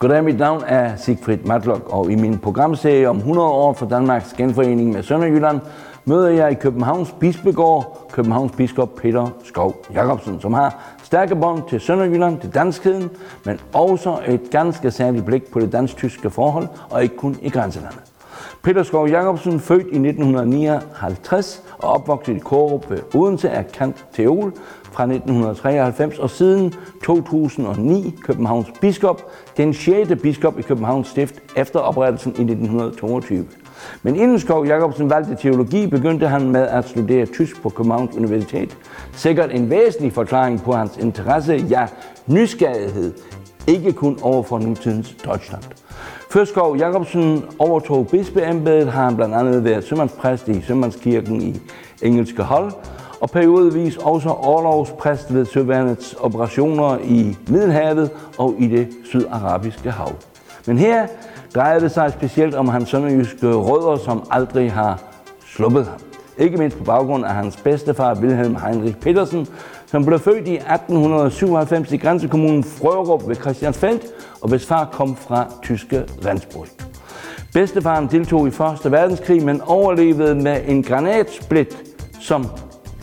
Goddag, mit navn er Sigfrid Matlock, og i min programserie om 100 år for Danmarks genforening med Sønderjylland, møder jeg i Københavns Bispegård Københavns biskop Peter Skov Jacobsen, som har stærke bånd til Sønderjylland, til danskheden, men også et ganske særligt blik på det dansk-tyske forhold, og ikke kun i grænselandet. Peter Skov Jacobsen, født i 1959 og opvokset i Kårup ved Odense, er kant teol fra 1993 og siden 2009 Københavns biskop, den 6. biskop i Københavns stift efter oprettelsen i 1922. Men inden Skov Jacobsen valgte teologi, begyndte han med at studere tysk på Københavns Universitet. Sikkert en væsentlig forklaring på hans interesse, ja, nysgerrighed, ikke kun over for nutidens Deutschland. Før Skov Jacobsen overtog bispeembedet, har han blandt andet været sømandspræst i Sømandskirken i Engelske Hold, og periodevis også overlovspræst ved Søværnets operationer i Middelhavet og i det sydarabiske hav. Men her drejer det sig specielt om hans sønderjyske rødder, som aldrig har sluppet ham. Ikke mindst på baggrund af hans bedstefar Wilhelm Heinrich Petersen, som blev født i 1897 i grænsekommunen Frørup ved Christiansfeld, og hvis far kom fra tyske Rendsburg. Bedstefaren deltog i 1. verdenskrig, men overlevede med en granatsplit som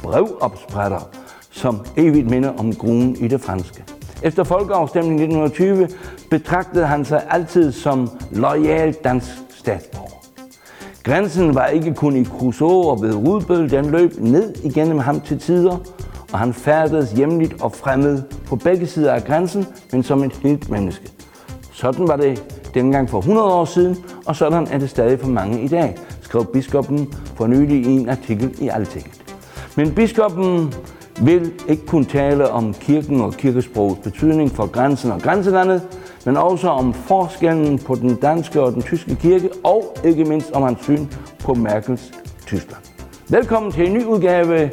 brevopsprætter, som evigt minder om gruen i det franske. Efter folkeafstemningen 1920 betragtede han sig altid som lojal dansk statsborger. Grænsen var ikke kun i Crusoe og ved Rudbøl, den løb ned igennem ham til tider, og han færdedes hjemligt og fremmed på begge sider af grænsen, men som et helt menneske. Sådan var det dengang for 100 år siden, og sådan er det stadig for mange i dag, skrev biskoppen for nylig i en artikel i Altinget. Men biskoppen vil ikke kun tale om kirken og kirkesprogets betydning for grænsen og grænselandet, men også om forskellen på den danske og den tyske kirke, og ikke mindst om hans syn på Merkels Tyskland. Velkommen til en ny udgave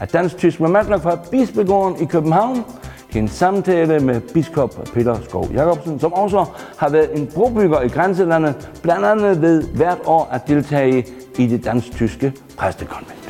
af Dansk Tysk Mandler fra Bispegården i København til en samtale med biskop Peter Skov Jacobsen, som også har været en brobygger i grænselandet, blandt andet ved hvert år at deltage i det dansk-tyske præstekonvent.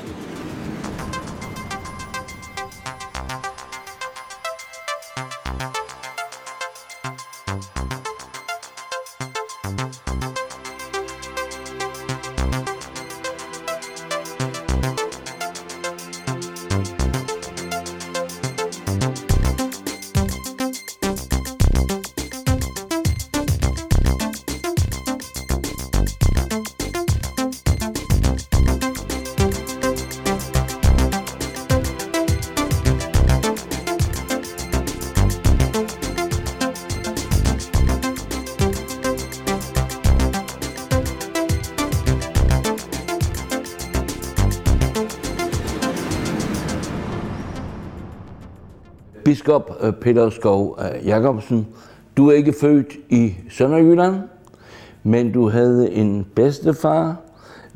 Biskop øh, Peter Skov øh, Jacobsen, du er ikke født i Sønderjylland, men du havde en bedstefar,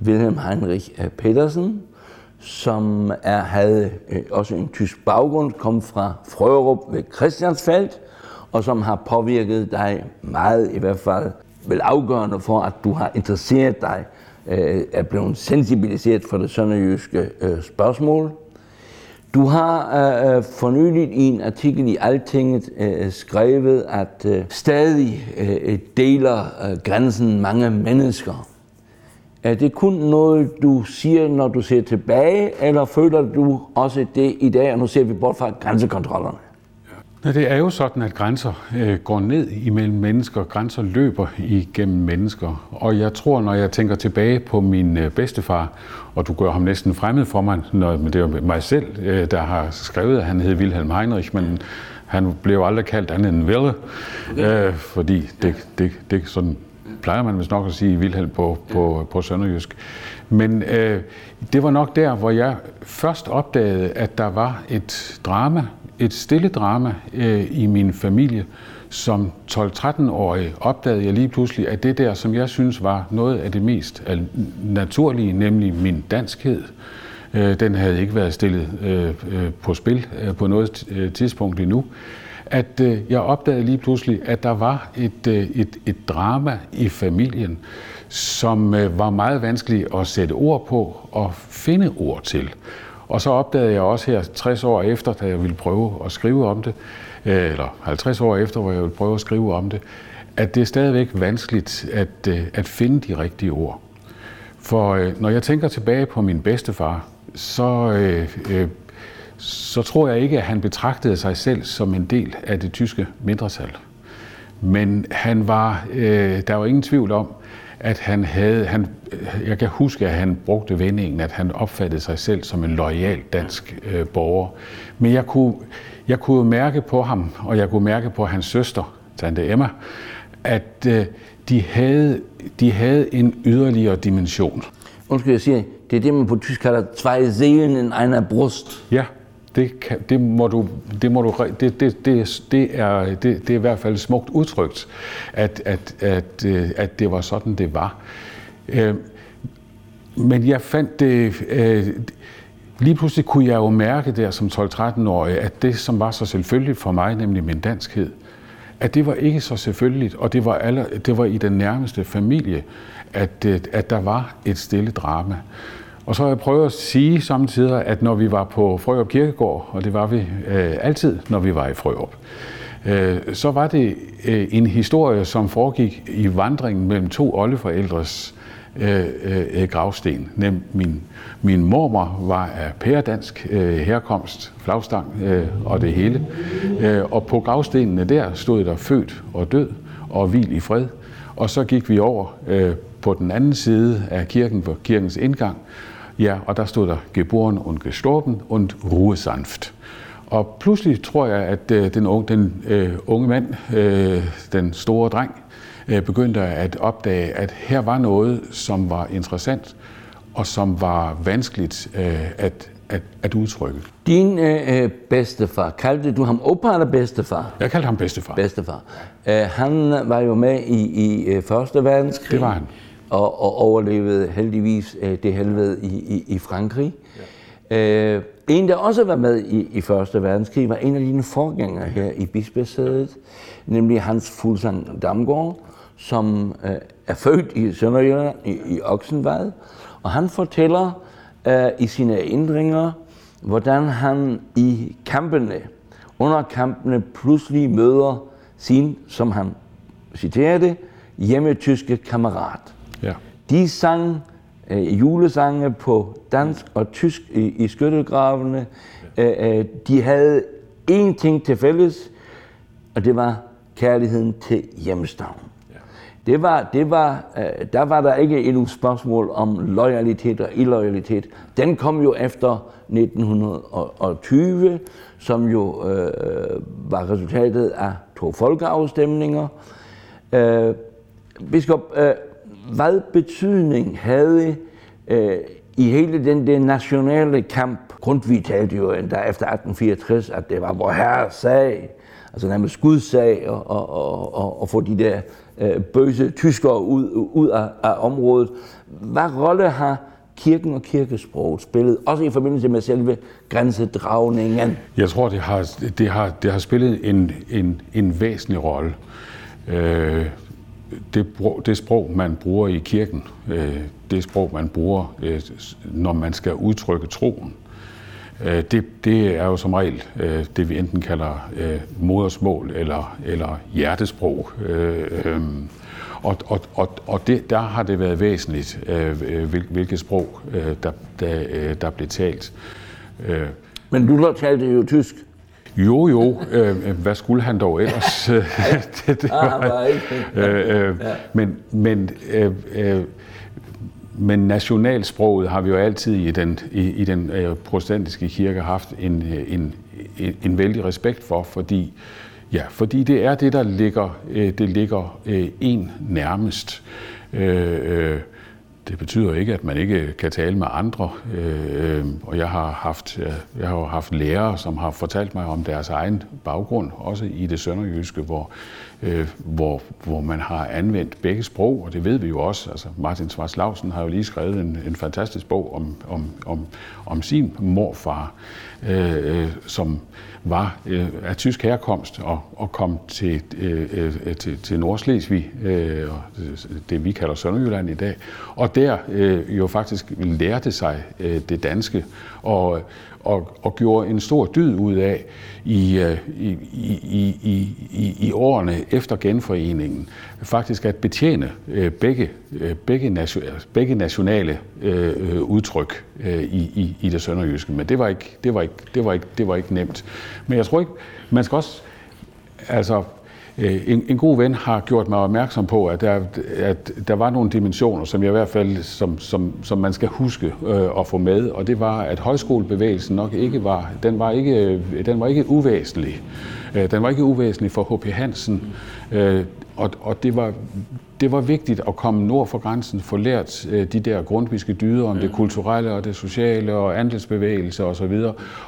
Wilhelm Heinrich øh, Petersen, som er, havde også en tysk baggrund, kom fra Frørup ved Christiansfeld, og som har påvirket dig meget, i hvert fald vel afgørende for, at du har interesseret dig, er blevet sensibiliseret for det sønderjyske spørgsmål. Du har øh, øh for nylig i en artikel i Altinget øh, skrevet, at øh, stadig øh, deler øh, grænsen mange mennesker. Er det kun noget, du siger, når du ser tilbage, eller føler du også det i dag, og nu ser vi bort fra grænsekontrollerne? Ja, det er jo sådan, at grænser øh, går ned imellem mennesker, grænser løber igennem mennesker. Og jeg tror, når jeg tænker tilbage på min øh, bedstefar, og du gør ham næsten fremmed for mig, når, men det er mig selv, øh, der har skrevet, at han hed Wilhelm Heinrich, men han blev aldrig kaldt andet end Wille, øh, fordi det, det, det sådan plejer man vist nok at sige Wilhelm på, på, på sønderjysk. Men øh, det var nok der, hvor jeg først opdagede, at der var et drama, et stille drama øh, i min familie. Som 12-13-årig opdagede jeg lige pludselig, at det der, som jeg synes var noget af det mest naturlige, nemlig min danskhed, øh, den havde ikke været stillet øh, øh på spil øh, på noget øh, tidspunkt endnu at øh, jeg opdagede lige pludselig, at der var et, øh, et, et drama i familien, som øh, var meget vanskeligt at sætte ord på og finde ord til. Og så opdagede jeg også her 60 år efter, da jeg ville prøve at skrive om det, øh, eller 50 år efter, hvor jeg ville prøve at skrive om det, at det er stadigvæk vanskeligt at, øh, at finde de rigtige ord. For øh, når jeg tænker tilbage på min bedstefar, så, øh, øh, så tror jeg ikke, at han betragtede sig selv som en del af det tyske mindretal. Men han var, øh, der var ingen tvivl om, at han havde, han, jeg kan huske, at han brugte vendingen, at han opfattede sig selv som en lojal dansk øh, borger. Men jeg kunne, jeg kunne mærke på ham, og jeg kunne mærke på hans søster, tante Emma, at øh, de, havde, de havde en yderligere dimension. Undskyld, jeg siger, det er det, man på tysk kalder zwei Seelen in einer Brust. Ja, det, kan, det må du, det, må du, det, det, det, det, er, det, det er i hvert fald smukt udtrykt, at, at, at, øh, at det var sådan, det var. Øh, men jeg fandt det... Øh, lige pludselig kunne jeg jo mærke der som 12-13-årig, at det, som var så selvfølgeligt for mig, nemlig min danskhed, at det var ikke så selvfølgeligt, og det var, aller, det var i den nærmeste familie, at, øh, at der var et stille drama. Og så har jeg prøvet at sige samtidig, at når vi var på Frørup Kirkegård, og det var vi øh, altid, når vi var i Frørup, øh, så var det øh, en historie, som foregik i vandringen mellem to oldeforældres øh, øh, øh, gravsten. Nem, min, min mormor var af pæredansk øh, herkomst, flagstang øh, og det hele. Øh, og på gravstenene der stod der født og død og hvil i fred. Og så gik vi over øh, på den anden side af kirken, på kirkens indgang, Ja, og der stod der geboren und gestorben und Ruhe sanft. Og pludselig tror jeg, at øh, den unge, den, øh, unge mand, øh, den store dreng, øh, begyndte at opdage, at her var noget, som var interessant, og som var vanskeligt øh, at, at, at udtrykke. Din øh, øh bedstefar, kaldte du ham opa eller bedstefar? Jeg kaldte ham bedstefar. Bedstefar. Øh, han var jo med i, i øh, Første Verdenskrig. Det var han og, og overlevede heldigvis øh, det helvede i, i, i Frankrig. Ja. Øh, en, der også var med i, i Første Verdenskrig, var en af dine forgængere her i bispesædet, nemlig Hans Fuglsang Damgaard, som øh, er født i Sønderjylland, i, i Oksenvad, og han fortæller øh, i sine ændringer, hvordan han i kampene, under kampene, pludselig møder sin, som han citerer det, hjemmetyske kammerat. De sang øh, julesange på dansk og tysk i, i skyttelgravene. Ja. Øh, de havde én ting til fælles, og det var kærligheden til hjemstavn. Det var, det var, øh, der var der ikke et spørgsmål om loyalitet og illoyalitet. Den kom jo efter 1920, som jo øh, var resultatet af to folkeafstemninger. Øh, biskop, øh, hvad betydning havde øh, i hele den der nationale kamp, Grundtvig talte jo endda efter 1864, at det var vor herres sag, altså nærmest Guds sag, og, og, og, og, og få de der øh, bøse tyskere ud, ud af, af området. Hvad rolle har kirken og kirkesproget spillet, også i forbindelse med selve grænsedragningen? Jeg tror, det har, det har, det har spillet en, en, en væsentlig rolle. Øh, det, det sprog, man bruger i kirken, øh, det sprog, man bruger, øh, når man skal udtrykke troen, øh, det, det er jo som regel det, vi enten kalder modersmål eller, eller hjertesprog. Og, og, og, og det, der har det været væsentligt, hvilket sprog, der, der, der blev talt. Men du talte jo tysk. Jo, jo. Øh, hvad skulle han dog ellers? det, det ah, var, øh, øh, men, men, øh, øh, men nationalsproget har vi jo altid i den, i, i den øh, protestantiske kirke haft en, en, en, en vældig respekt for, fordi, ja, fordi det er det, der ligger, øh, det ligger øh, en nærmest. Øh, øh, det betyder ikke, at man ikke kan tale med andre. Øh, og jeg har haft, jeg har haft lærere, som har fortalt mig om deres egen baggrund, også i det sønderjyske, hvor, øh, hvor, hvor man har anvendt begge sprog, og det ved vi jo også. Altså Martin Svarslausen har jo lige skrevet en, en fantastisk bog om, om, om, om sin morfar, øh, øh som var øh, af tysk herkomst og, og kom til, øh, øh til, til Nordslesvig, øh, øh, det vi kalder Sønderjylland i dag. Og der øh, jo faktisk lærte sig øh, det danske og, og, og gjorde en stor dyd ud af øh, i, i, i, i, i, i årene efter genforeningen faktisk at betjene øh, begge, øh, begge, nation, begge nationale øh, udtryk øh, i, i, i det sønderjyske. Men det var, ikke, det, var ikke, det, var ikke, det var ikke nemt. Men jeg tror ikke, man skal også altså, Øh, en, en god ven har gjort mig opmærksom på, at der, at der var nogle dimensioner, som jeg i hvert fald som, som, som man skal huske øh, at få med, og det var, at højskolebevægelsen nok ikke var, den var ikke, øh, den var ikke uvæsentlig. Øh, den var ikke uvæsentlig for H.P. Hansen, øh, og, og det var det var vigtigt at komme nord for grænsen, få lært øh, de der grundviske dyder om det kulturelle og det sociale og andelsbevægelse osv.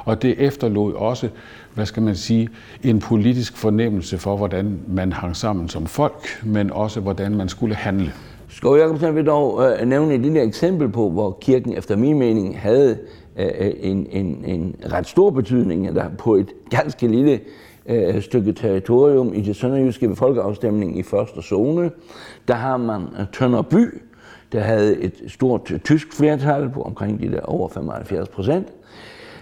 Og det efterlod også, hvad skal man sige, en politisk fornemmelse for, hvordan man hang sammen som folk, men også hvordan man skulle handle. Skov Jacobsen vil dog øh, nævne et lille eksempel på, hvor kirken efter min mening havde øh, en, en, en ret stor betydning der på et ganske lille øh, stykke territorium i det sønderjyske folkeafstemning i første zone. Der har man øh, Tønder by, der havde et stort tysk flertal på omkring de der over 75 procent.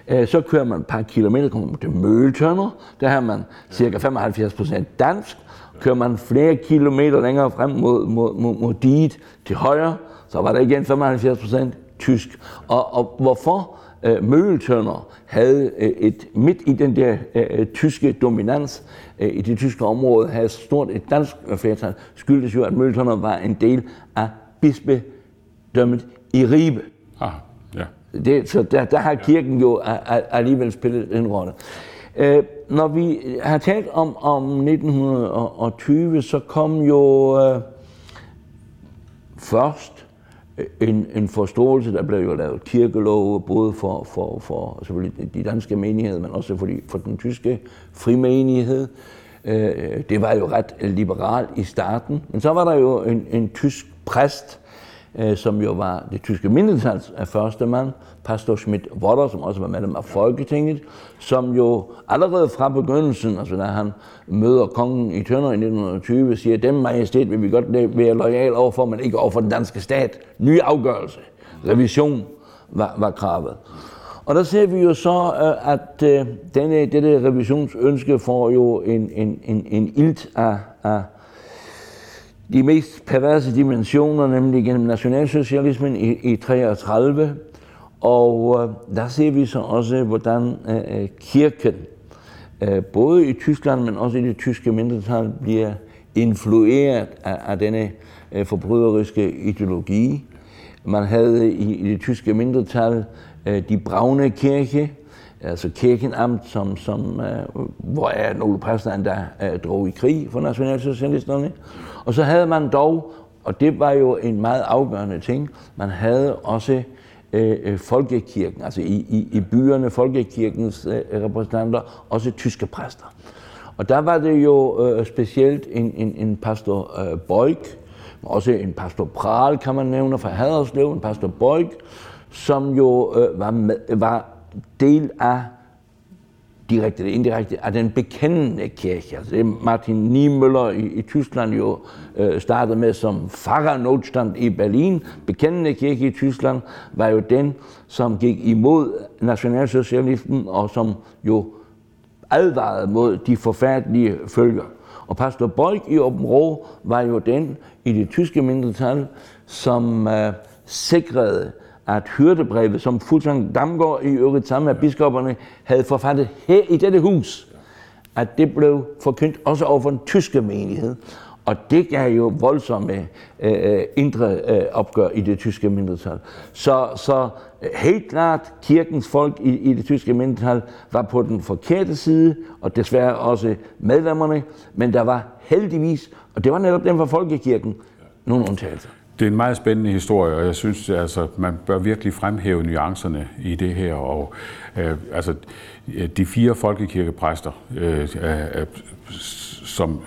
Øh, så kører man et par kilometer, kommer man til Møltønder, der har man cirka 75 procent dansk. Kører man flere kilometer længere frem mod, mod, mod, mod diget til højre, så var der igen 75 procent tysk. Og, og hvorfor øh, Møltønder havde øh, et midt i den der øh, tyske dominans øh, i det tyske område, havde stort et dansk flertal, skyldtes jo, at Møltønder var en del af bispedømmet i Ribe. Ah, ja. Det, så der, der har kirken jo alligevel spillet en rolle. Øh, når vi har talt om, om 1920, så kom jo øh, først en, en forståelse, der blev jo lavet kirkelove, både for, for, for selvfølgelig de danske menigheder, men også for, de, for den tyske frimenighed. Øh, det var jo ret liberalt i starten, men så var der jo en, en tysk præst, Øh, som jo var det tyske mindretals øh, første mand, pastor Schmidt Wotter, som også var medlem af Folketinget, som jo allerede fra begyndelsen, altså da han møder kongen i Tønder i 1920, siger, dem majestæt vil vi godt være lojal overfor, men ikke overfor den danske stat. Ny afgørelse, revision var, var kravet. Og der ser vi jo så, øh, at denne, dette revisionsønske får jo en, en, en, en ilt af, af de mest perverse dimensioner, nemlig gennem nationalsocialismen i, i 33. Og øh, der ser vi så også, hvordan øh, øh, kirken, øh, både i Tyskland, men også i det tyske mindretal, bliver influeret af, af denne øh, forbryderiske ideologi. Man havde i, i det tyske mindretal øh, de braune kirke, altså kirkenamt, som, som, øh, hvor er nogle præster der øh, drog i krig for nationalsocialisterne. Og så havde man dog, og det var jo en meget afgørende ting, man havde også øh, øh, folkekirken, altså i, i, i byerne, folkekirkens øh, repræsentanter, også tyske præster. Og der var det jo øh, specielt en, en, en pastor øh, Bøjk, også en pastor Pral, kan man nævne fra Haderslev, en pastor Bøjk, som jo øh, var, med, var del af direkte eller indirekte, af den bekendende kirke. Altså det Martin Niemöller i, i Tyskland jo øh, startede med som Pfarrernotstand i Berlin. Bekendende kirke i Tyskland var jo den, som gik imod nationalsocialismen og som jo advarede mod de forfærdelige følger. Og pastor Bolk i Åben Rå var jo den i det tyske mindretal, som øh, sikrede at hyrdebrevet, som Fuglsang Damgaard i øvrigt sammen med biskopperne havde forfattet her i dette hus, at det blev forkyndt også over for den tyske menighed. Og det gav jo voldsomme øh, øh, indre øh, opgør i det tyske mindretal. Så, så helt klart, kirkens folk i, i det tyske mindretal var på den forkerte side, og desværre også medlemmerne, men der var heldigvis, og det var netop dem fra folkekirken, nogle undtagelser. Det er en meget spændende historie, og jeg synes, altså, man bør virkelig fremhæve nuancerne i det her. Og, øh, altså, de fire folkekirkepræster, øh, øh, som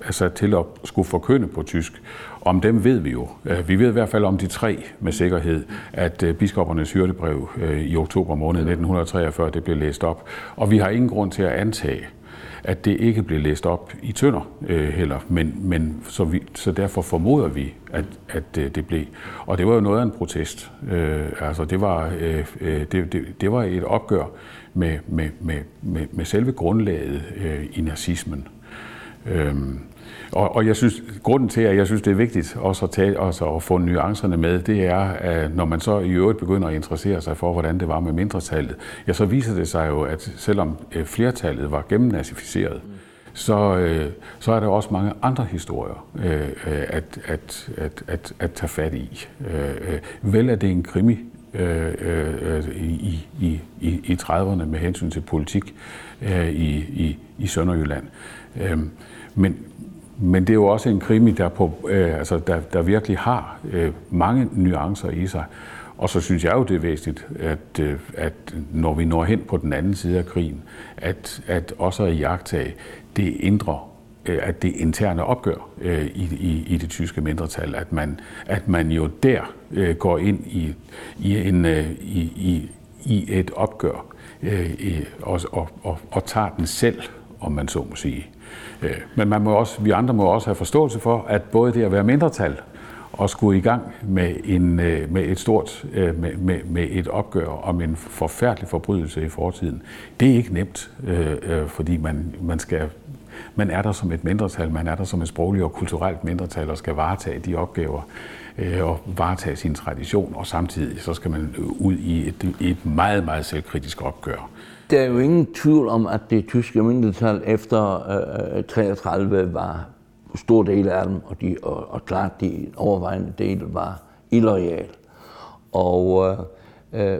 er sat til at skulle forkynde på tysk, om dem ved vi jo. Øh, vi ved i hvert fald om de tre med sikkerhed, at øh, biskoppernes hyrdebrev øh, i oktober måned 1943 det blev læst op. Og vi har ingen grund til at antage, at det ikke blev læst op i tønder øh, heller, men, men så, vi, så derfor formoder vi, at, at øh, det blev. Og det var jo noget af en protest. Øh, altså det var, øh, øh det, det, det var et opgør med, med, med, med, med selve grundlaget øh, i nazismen. Øh, og, og jeg synes, grunden til, at jeg synes, det er vigtigt også at, tage, også at få nuancerne med, det er, at når man så i øvrigt begynder at interessere sig for, hvordan det var med mindretallet, ja, så viser det sig jo, at selvom øh, flertallet var gennemnazificeret, mm. så, øh, så er der også mange andre historier øh, at, at, at, at, at tage fat i. Vel er det en krimi øh, øh, i, i, i, i 30'erne med hensyn til politik øh, i, i, i Sønderjylland. Øh, men, men det er jo også en krimi, der, på, øh, altså, der, der virkelig har øh, mange nuancer i sig. Og så synes jeg jo, det er væsentligt, at, øh, at når vi når hen på den anden side af krigen, at, at også at jagtage det indre, øh, at det interne opgør øh, i, i, i det tyske mindretal, at man, at man jo der øh, går ind i, i, en, øh, i, i, i et opgør øh, og, og, og, og tager den selv, om man så må sige. Øh, men man må også, vi andre må også have forståelse for, at både det at være mindretal og skulle i gang med, en, øh, med et stort øh, med, med, med et opgør om en forfærdelig forbrydelse i fortiden, det er ikke nemt, fordi man, man skal man er der som et mindretal, man er der som et sprogligt og kulturelt mindretal og skal varetage de opgaver og varetage sin tradition, og samtidig så skal man ud i et, et meget, meget selvkritisk opgør der er jo ingen tvivl om, at det tyske mindretal efter øh, øh 33 var stor del af dem, og, de, og, og klart de overvejende del var illoyal. Og øh, øh,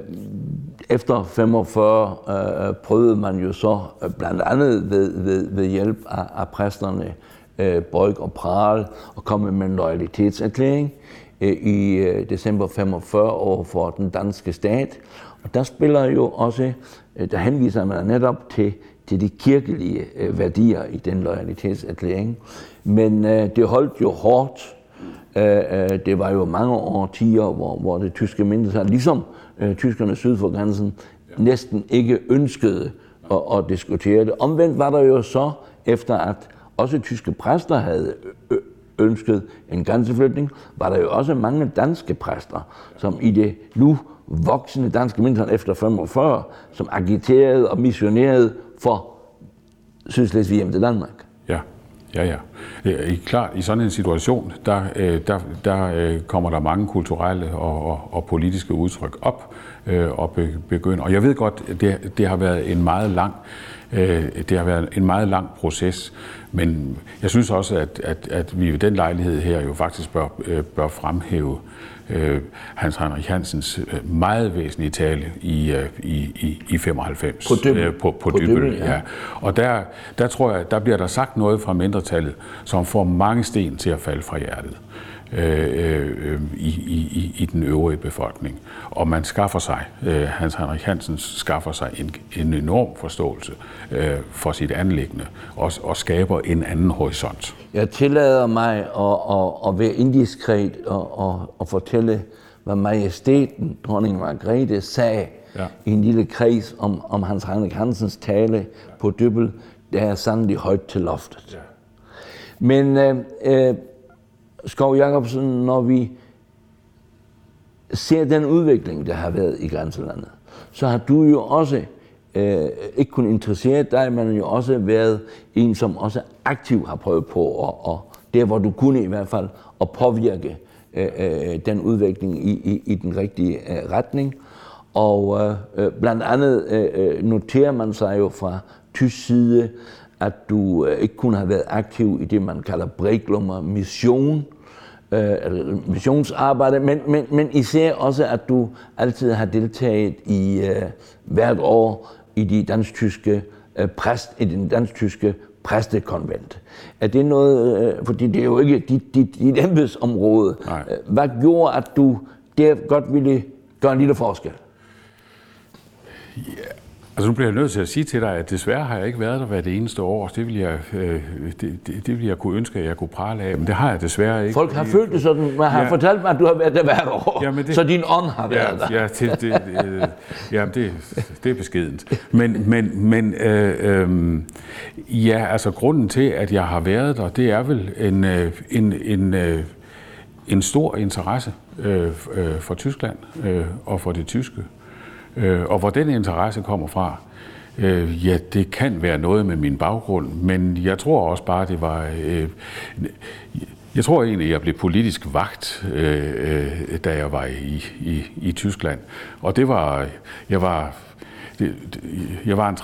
efter 45 øh, prøvede man jo så øh, blandt andet ved, ved, ved hjælp af, af præsterne øh, Bøjk og Pral at komme med en loyalitetserklæring øh, i øh, december 45 over for den danske stat. Og der spiller jo også Øh, der henviser man netop til, til de kirkelige øh, værdier i den loyalitetserklæring. Men øh, det holdt jo hårdt. Øh, øh, det var jo mange årtier, hvor, hvor det tyske mindretal, ligesom øh, tyskerne syd for grænsen, ja. næsten ikke ønskede at, at diskutere det. Omvendt var der jo så, efter at også tyske præster havde ønsket en grænseflytning, var der jo også mange danske præster, som i det nu voksne danske mindretal efter 45, som agiterede og missionerede for Sydslesvig hjem til Danmark. Ja, ja, ja. I, klart, i sådan en situation, der, øh, der, der øh, kommer der mange kulturelle og, og, og politiske udtryk op øh, og begynder. Og jeg ved godt, det, det har været en meget lang det har været en meget lang proces, men jeg synes også, at, at, at vi ved den lejlighed her jo faktisk bør, bør fremhæve øh, Hans Heinrich Hansens øh, meget væsentlige tale i, øh, i, i, i 95. På Dybbel. Øh, på, på, på Dybbel ja. ja. Og der, der tror jeg, der bliver der sagt noget fra mindretallet, som får mange sten til at falde fra hjertet. Øh, øh, i, i, i den øvrige befolkning. Og man skaffer sig, øh, Hans Henrik Hansen skaffer sig en, en enorm forståelse øh, for sit anlæggende og, og skaber en anden horisont. Jeg tillader mig at, at, at være indiskret og, og, og fortælle, hvad majestæten, dronning Margrethe, sagde ja. i en lille kreds om, om Hans Henrik Hansens tale ja. på Dybbel. Det er sandelig højt til loftet. Ja. Men øh, øh, Skov Jacobsen, når vi ser den udvikling, der har været i grænselandet, så har du jo også øh, ikke kun interesseret dig, men jo også været en, som også aktivt har prøvet på, og, og der hvor du kunne i hvert fald, at påvirke øh, øh, den udvikling i, i, i den rigtige øh, retning. Og øh, øh blandt andet øh, øh, noterer man sig jo fra tysk side, at du øh, ikke kun har været aktiv i det, man kalder Breglummer mission, øh, missionsarbejde, men, men, men især også, at du altid har deltaget i øh, hvert år i de dansk-tyske øh, præst, i den dansk-tyske præstekonvent. Er det noget, øh, fordi det er jo ikke dit, dit, dit embedsområde. Nej. Hvad gjorde, at du der godt ville gøre en lille forskel? Ja, Altså nu bliver jeg nødt til at sige til dig, at desværre har jeg ikke været der hver det eneste år. Det vil jeg, øh, det, det, det vil jeg kunne ønske, at jeg kunne prale af, men det har jeg desværre ikke. Folk har følt det sådan, man har ja. fortalt mig, at du har været der hvert år, ja, det, så din ånd har været ja, der. Ja, det, det, det, ja det, det er beskedent. Men, men, men øh, øh, ja, altså grunden til, at jeg har været der, det er vel en, øh, en, en, øh, en stor interesse øh, øh, for Tyskland øh, og for det tyske. Øh, og hvor den interesse kommer fra, øh, ja, det kan være noget med min baggrund, men jeg tror også bare, det var... Øh, jeg tror egentlig, jeg blev politisk vagt, øh, øh da jeg var i, i, i Tyskland. Og det var, jeg var det, jeg var en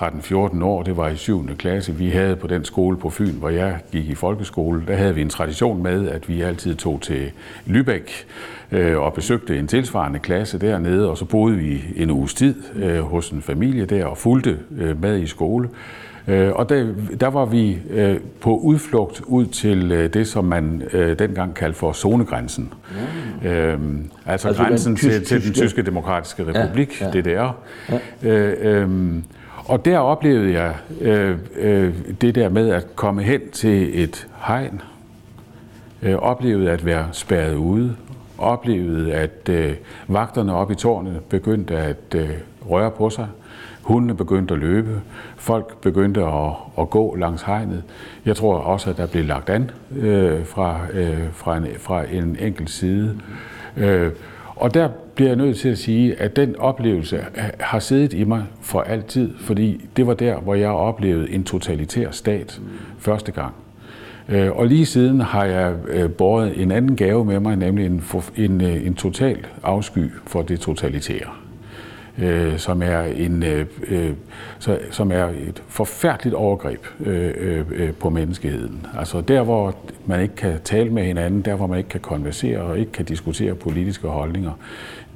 13-14 år, det var i 7. klasse. Vi havde på den skole på Fyn, hvor jeg gik i folkeskole, der havde vi en tradition med, at vi altid tog til Lübeck øh, og besøgte en tilsvarende klasse dernede, og så boede vi en uges tid øh, hos en familie der og fulgte øh, med i skole. Øh, og der, der var vi øh, på udflugt ud til øh, det, som man dengang kaldte for zonegrænsen. Mm. Øhm, altså, altså grænsen tysk, til, til den tyske demokratiske republik, ja, ja. DDR. Ja. Øh, øhm, og der oplevede jeg øh, øh, det der med at komme hen til et hegn, øh, oplevede at være spærret ude, oplevede at øh, vagterne oppe i tårnet begyndte at øh, røre på sig, Hundene begyndte at løbe. Folk begyndte at, at gå langs hegnet. Jeg tror også, at der blev lagt an øh, fra, øh, fra, en, fra en enkelt side. Øh, og der bliver jeg nødt til at sige, at den oplevelse øh, har siddet i mig for altid, fordi det var der, hvor jeg oplevede en totalitær stat første gang. Øh, og lige siden har jeg øh, båret en anden gave med mig, nemlig en, en, en total afsky for det totalitære øh, som er en øh, øh, så, som er et forfærdeligt overgreb øh, øh, øh, på menneskeheden. Altså der hvor man ikke kan tale med hinanden, der hvor man ikke kan konversere og ikke kan diskutere politiske holdninger,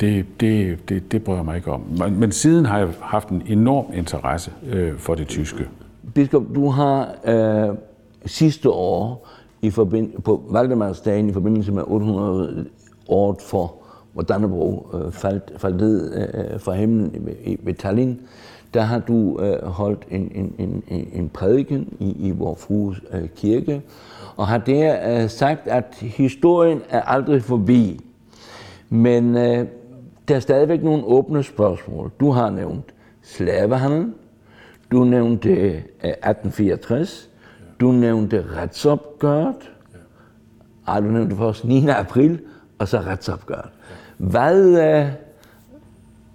det, det, det, det bryder mig ikke om. Men, men siden har jeg haft en enorm interesse øh, for det tyske. Biskop, du har øh, sidste år i forbind- på Valdemarsdagen i forbindelse med 800 år for hvor Dannebro øh, faldt, faldt ned øh, fra himlen ved, ved Tallinn, der har du øh, holdt en, en, en, en prædiken i, i vor frues øh, kirke, og har der øh, sagt, at historien er aldrig forbi. Men øh, der er stadigvæk nogle åbne spørgsmål. Du har nævnt slavehandel, du nævnte øh, 1864, du nævnte retsopgøret, ja. du nævnte først 9. april, og så retsopgøret. Hvad, øh,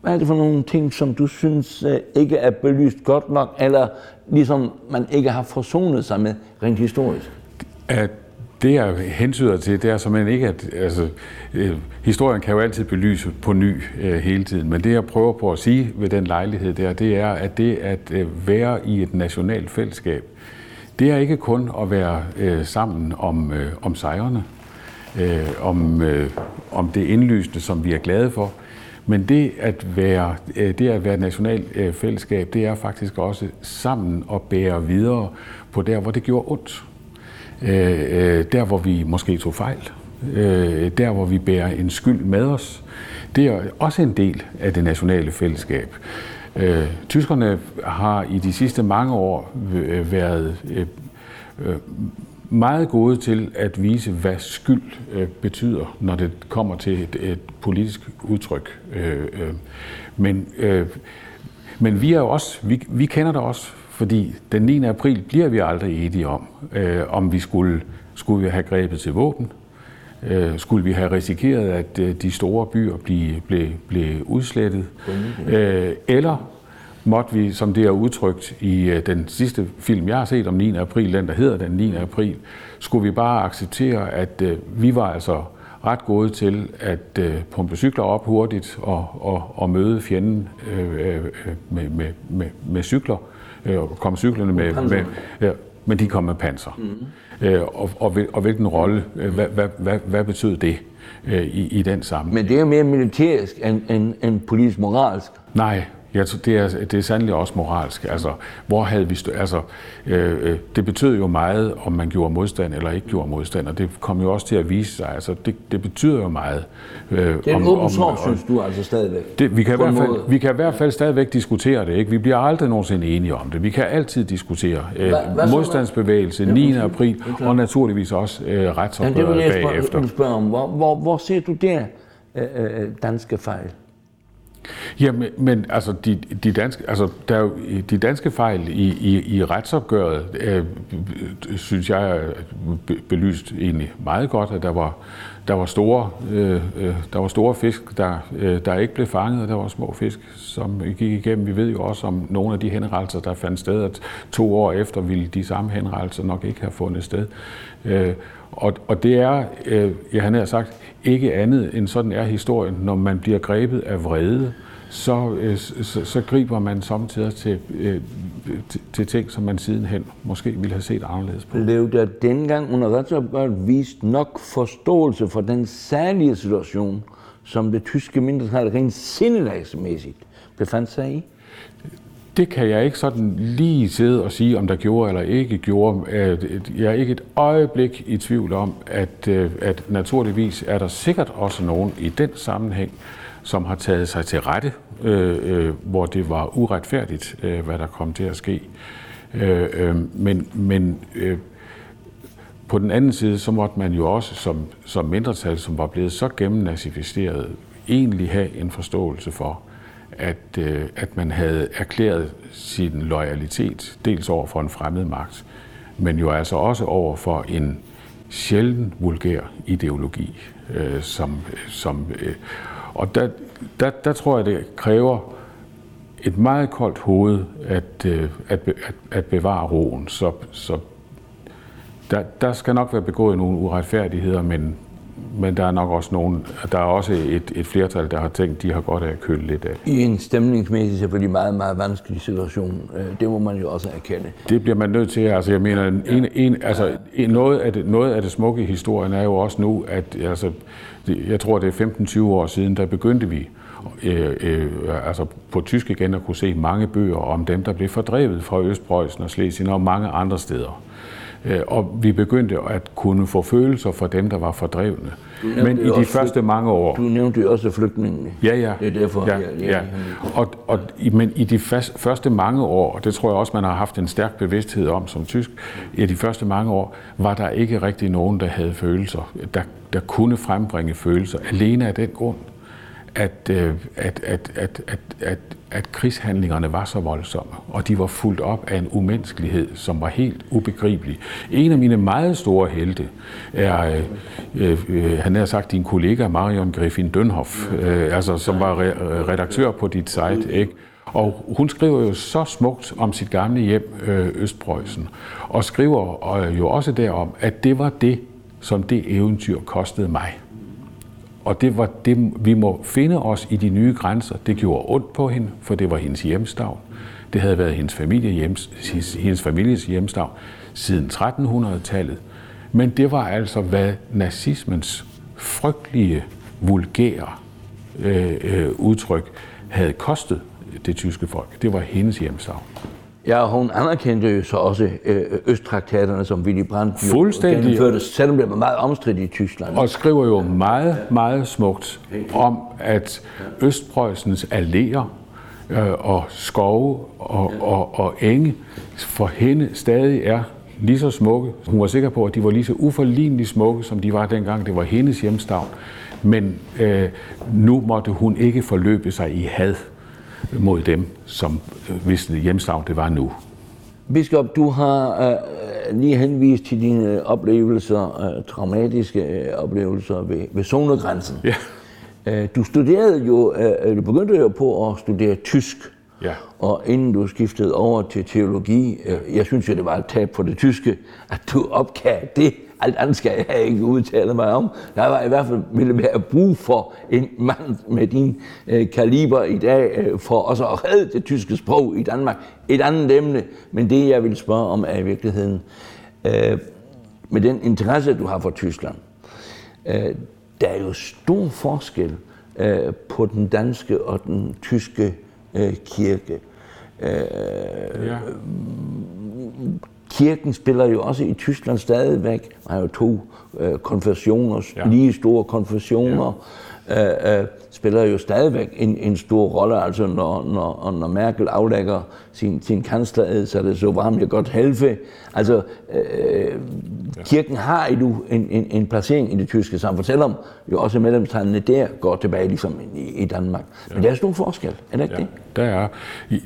hvad er det for nogle ting, som du synes øh, ikke er belyst godt nok, eller ligesom man ikke har forsonet sig med rent historisk? At det, jeg hensyder til, det er simpelthen ikke, at altså, øh, historien kan jo altid belyse på ny øh, hele tiden, men det, jeg prøver på at sige ved den lejlighed der, det er, at det at øh, være i et nationalt fællesskab, det er ikke kun at være øh, sammen om, øh, om sejrene, øh, om, øh, om det indlysende, som vi er glade for. Men det at være, øh, det at være national øh, fællesskab, det er faktisk også sammen at bære videre på der, hvor det gjorde ondt. Øh, øh der, hvor vi måske tog fejl. Øh, der, hvor vi bærer en skyld med os. Det er også en del af det nationale fællesskab. Øh, tyskerne har i de sidste mange år været meget gode til at vise, hvad skyld øh, betyder, når det kommer til et, et politisk udtryk. Øh, øh. Men, øh, men vi er jo også, vi, vi kender det også, fordi den 9. april bliver vi aldrig enige om, øh, om vi skulle, skulle vi have grebet til våben, øh, skulle vi have risikeret, at øh, de store byer blev, blev, blev udslettet, øh, eller måtte vi, som det er udtrykt i øh, den sidste film, jeg har set om 9. april, den der hedder den 9. april, skulle vi bare acceptere, at øh, vi var altså ret gode til at øh, pumpe cykler op hurtigt og, og, og møde fjenden med, med, med, med cykler, og komme cyklerne med, med ja, men de kom med panser. Mm. og, og, og hvilken rolle, hvad, hvad, hvad, hvad betød det i, i den sammenhæng? Men det er mere militærisk end, end, end politisk moralsk. Nej, Ja, det er, det er sandelig også moralsk. Altså, hvor havde vi stø- altså, øh, øh, det betød jo meget, om man gjorde modstand eller ikke gjorde modstand, og det kom jo også til at vise sig. Altså, det, det betyder jo meget. Øh, det er en åben sår, synes du altså stadigvæk? Det, vi, kan i hvert fald, vi kan i hvert fald stadigvæk diskutere det. Ikke? Vi bliver aldrig nogensinde enige om det. Vi kan altid diskutere øh, hvad, hvad modstandsbevægelse 9. april, og naturligvis også øh, retsopgøret bagefter. Det vil jeg om. Hvor, hvor, hvor ser du der øh, øh, danske fejl? Ja, men, men altså, de, de, danske, altså, der er jo, de danske fejl i, i, i retsopgøret, øh, synes jeg er belyst egentlig meget godt, at der var, der var, store, øh, øh, der var store fisk, der, øh, der ikke blev fanget, og der var små fisk, som gik igennem. Vi ved jo også om nogle af de henrettelser, der fandt sted, at to år efter ville de samme henrettelser nok ikke have fundet sted. Øh, og, og det er, øh, jeg har sagt, ikke andet end sådan er historien. Når man bliver grebet af vrede, så, øh, så, så griber man samtidig til, øh, til, til ting, som man sidenhen måske ville have set anderledes på. Blev der dengang under retsopgøret vist nok forståelse for den særlige situation, som det tyske mindretal rent sindelagsmæssigt befandt sig i? Det kan jeg ikke sådan lige sidde og sige, om der gjorde eller ikke gjorde. Jeg er ikke et øjeblik i tvivl om, at, øh, at naturligvis er der sikkert også nogen i den sammenhæng, som har taget sig til rette, øh, øh, hvor det var uretfærdigt, øh, hvad der kom til at ske. Øh, øh, men men øh, på den anden side, så måtte man jo også som, som mindretal, som var blevet så gennemnazificeret, egentlig have en forståelse for, at, øh, at man havde erklæret sin loyalitet, dels over for en fremmed magt, men jo altså også over for en sjælden vulgær ideologi, øh, som, som øh, og der, der, der tror jeg, det kræver et meget koldt hoved at, øh, at, at, at bevare roen. Så, så der, der skal nok være begået nogle uretfærdigheder, men, men der er nok også nogen, der er også et, et flertal, der har tænkt, de har godt af at køle lidt af. I en stemningsmæssig selvfølgelig meget, meget vanskelig situation. Øh, det må man jo også erkende. Det bliver man nødt til. Altså, jeg mener, en, en, altså, noget, af det, noget af det smukke i historien er jo også nu, at altså, jeg tror, det er 15-20 år siden, der begyndte vi øh, øh, altså på tysk igen at kunne se mange bøger om dem, der blev fordrevet fra Østpreussen og Slesien og mange andre steder. Øh, og vi begyndte at kunne få følelser for dem, der var fordrevne. Men i de første mange år... Du nævnte jo også flygtningene. Ja, ja. Det er derfor, ja, ja. ja. Og, og, men i de første mange år, og det tror jeg også, man har haft en stærk bevidsthed om som tysk, i de første mange år, var der ikke rigtig nogen, der havde følelser, der, der kunne frembringe følelser, alene af den grund, at, øh, at, at, at, at, at, at krigshandlingerne var så voldsomme, og de var fuldt op af en umenneskelighed, som var helt ubegribelig. En af mine meget store helte er, øh, øh, øh han har sagt, din kollega Marion Griffin Dönhoff, øh, altså, som var re- redaktør på dit site, ikke? Og hun skriver jo så smukt om sit gamle hjem, øh, Østpreussen, og skriver øh, jo også derom, at det var det, som det eventyr kostede mig. Og det var det, vi må finde os i de nye grænser. Det gjorde ondt på hende, for det var hendes hjemstavn. Det havde været hendes, familie hjems, hendes families hjemstavn siden 1300-tallet. Men det var altså, hvad nazismens frygtelige, vulgære øh, øh, udtryk havde kostet det tyske folk. Det var hendes hjemstavn. Ja, hun anerkendte jo så også øh, Østtraktaterne, som Willy Brandt Fuldstændig. gennemførte, selvom det var meget omstridt i Tyskland. Og skriver jo meget, meget smukt om, at Østpreussens alléer øh, og skove og, og, og enge for hende stadig er lige så smukke. Hun var sikker på, at de var lige så uforligneligt smukke, som de var dengang. Det var hendes hjemstavn. Men øh, nu måtte hun ikke forløbe sig i had mod dem, som øh, hvis hjemstavn det var nu. Biskop, du har uh, lige henvist til dine oplevelser, uh, traumatiske uh, oplevelser ved, ved zonegrænsen. Ja. Uh, du studerede jo, uh, du begyndte jo på at studere tysk. Ja. Og inden du skiftede over til teologi, ja. jeg synes jo, det var et tab på det tyske, at du opgav det alt andet skal jeg ikke udtale mig om. Der var i hvert fald ville være brug for en mand med din øh, kaliber i dag, øh, for også at redde det tyske sprog i Danmark. Et andet emne, men det jeg vil spørge om er i virkeligheden, øh, med den interesse, du har for Tyskland, øh, der er jo stor forskel øh, på den danske og den tyske øh, kirke. Øh, ja. Kirken spiller jo også i Tyskland stadigvæk. Man har jo to øh, konfessioner, ja. lige store konfessioner. Ja. Øh, øh, spiller jo stadigvæk en, en stor rolle. Altså når, når, når Merkel aflægger sin, sin kanslered, så er det så varmt jeg godt halve. Altså øh, kirken har jo en, en, en placering i det tyske samfund, selvom jo også medlemstallene der går tilbage ligesom i, i Danmark. Men ja. der er stor forskel, er det ikke ja. det? Der, er,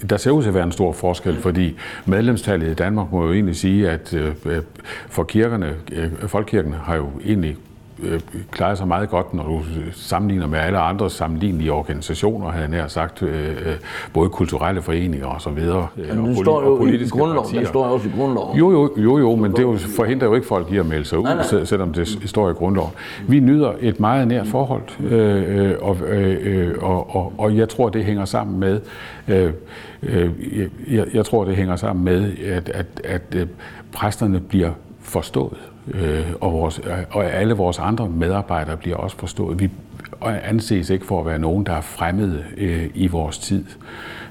der ser ud til at være en stor forskel, fordi medlemstallet i Danmark må jo egentlig sige, at øh, for kirkerne, øh, folkekirken har jo egentlig øh, klarer sig meget godt, når du sammenligner med alle andre sammenlignelige organisationer, havde jeg nær sagt, øh, øh både kulturelle foreninger og så videre. Øh, men det står jo og politiske i grundloven. Partier. Står også i grundloven. Jo, jo, jo, jo men det jo forhindrer jo ikke folk i at melde sig ud, nej, nej. selvom det står i grundloven. Vi nyder et meget nært forhold, øh, øh, og, øh, og, og, og jeg tror, det hænger sammen med, øh, øh, jeg, jeg tror, det hænger sammen med, at, at, at præsterne bliver forstået øh, og, vores, og alle vores andre medarbejdere bliver også forstået. Vi anses ikke for at være nogen, der er fremmede øh, i vores tid.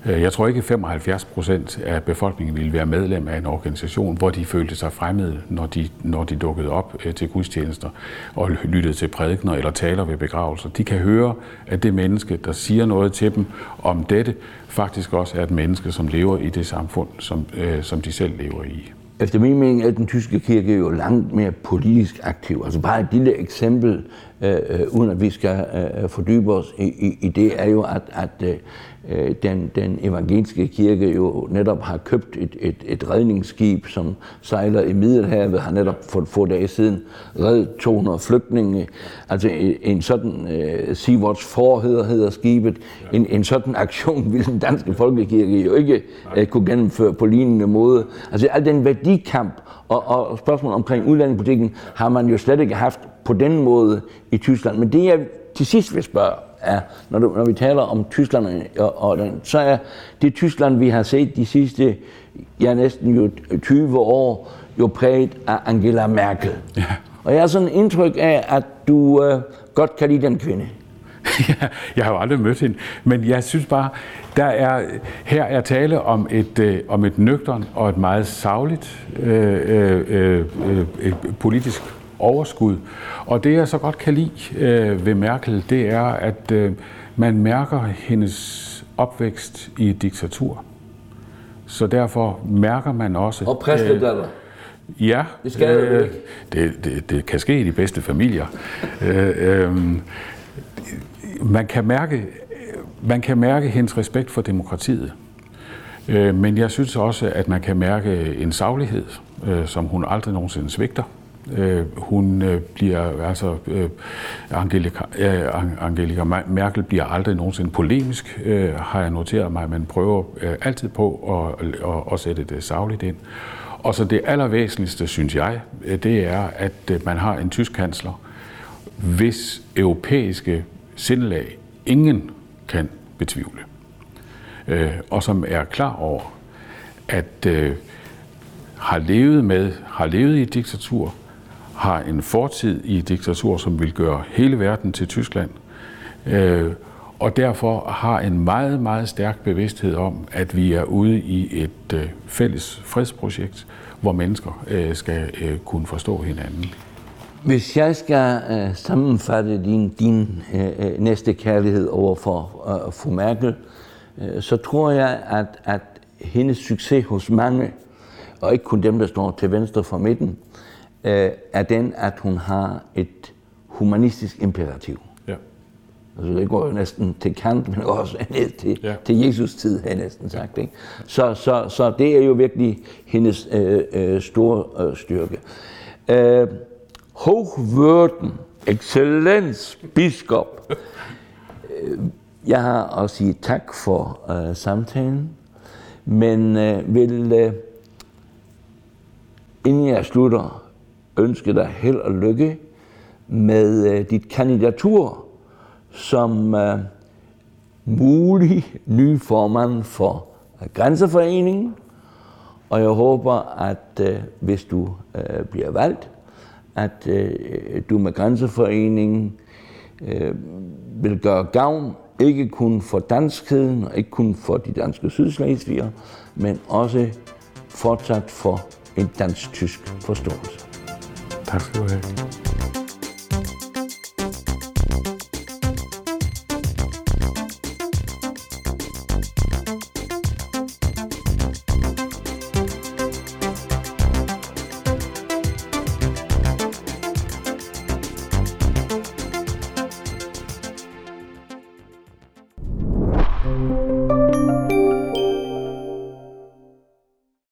Øh, jeg tror ikke, at 75 procent af befolkningen ville være medlem af en organisation, hvor de følte sig fremmede, når de, når de dukkede op øh, til gudstjenester og lyttede til prædikner eller taler ved begravelser. De kan høre, at det menneske, der siger noget til dem om dette, faktisk også er et menneske, som lever i det samfund, som, øh, som de selv lever i. Efter min mening er den tyske kirke jo langt mere politisk aktiv. Altså bare et lille eksempel, øh, øh uden at vi skal øh, fordybe os i, i, i det, er jo, at, at øh, Øh, den, den evangeliske kirke jo netop har købt et, et, et redningsskib, som sejler i Middelhavet, har netop for få dage siden reddet 200 flygtninge. Altså en sådan, Sea Watch 4 hedder, skibet, en, en sådan aktion ville den danske folkekirke jo ikke uh, kunne gennemføre på lignende måde. Altså al den værdikamp og, og spørgsmål omkring udlændingepolitikken har man jo slet ikke haft på den måde i Tyskland. Men det jeg til sidst vil spørge, er, når, du, når vi taler om Tyskland, og, og den, så er det Tyskland, vi har set de sidste, ja næsten jo 20 år, jo præget af Angela Merkel. Ja. Og jeg har sådan indtryk af, at du øh, godt kan lide den kvinde. ja, jeg har jo aldrig mødt hende, men jeg synes bare, der er, her er tale om et, øh, om et nøgtern og et meget savligt øh, øh, øh, øh, politisk overskud. Og det jeg så godt kan lide øh, ved Merkel, det er, at øh, man mærker hendes opvækst i et diktatur. Så derfor mærker man også... Og præstedatter. Øh, ja, det, skal øh, det, det, det kan ske i de bedste familier. øh, øh, man, kan mærke, man kan mærke hendes respekt for demokratiet. Øh, men jeg synes også, at man kan mærke en saglighed, øh, som hun aldrig nogensinde svigter. Øh, hun øh, bliver, altså, øh, Angelica, øh, Angelica Merkel bliver aldrig nogensinde polemisk, øh, har jeg noteret mig, men prøver øh, altid på at, at, at sætte det savligt ind. Og så det allervæsentligste, synes jeg, øh, det er, at øh, man har en tysk kansler, hvis europæiske sindelag ingen kan betvivle. Øh, og som er klar over, at øh, har levet med, har levet i et diktatur, har en fortid i diktatur, som vil gøre hele verden til Tyskland, øh, og derfor har en meget, meget stærk bevidsthed om, at vi er ude i et øh, fælles fredsprojekt, hvor mennesker øh, skal øh, kunne forstå hinanden. Hvis jeg skal øh, sammenfatte din, din øh, øh næste kærlighed over for øh, fru Merkel, øh, så tror jeg, at, at hendes succes hos mange, og ikke kun dem, der står til venstre for midten, øh, er den, at hun har et humanistisk imperativ. Ja. Altså det går jo næsten til kant, men også ned til, ja. til Jesus tid, har jeg næsten sagt. Ikke? Så, så, så det er jo virkelig hendes øh, øh, store øh, styrke. Øh, Hochwürden, excellens, biskop. Øh, jeg har at sige tak for øh, samtalen, men øh, vil, øh, inden jeg slutter, ønske dig held og lykke med øh, dit kandidatur som øh, mulig ny formand for Grænseforeningen. Og jeg håber, at øh, hvis du øh, bliver valgt, at øh, du med Grænseforeningen øh, vil gøre gavn Ikke kun for danskheden, og ikke kun for de danske sydslesvigere, men også fortsat for en dansk-tysk forståelse. Tak skal du have.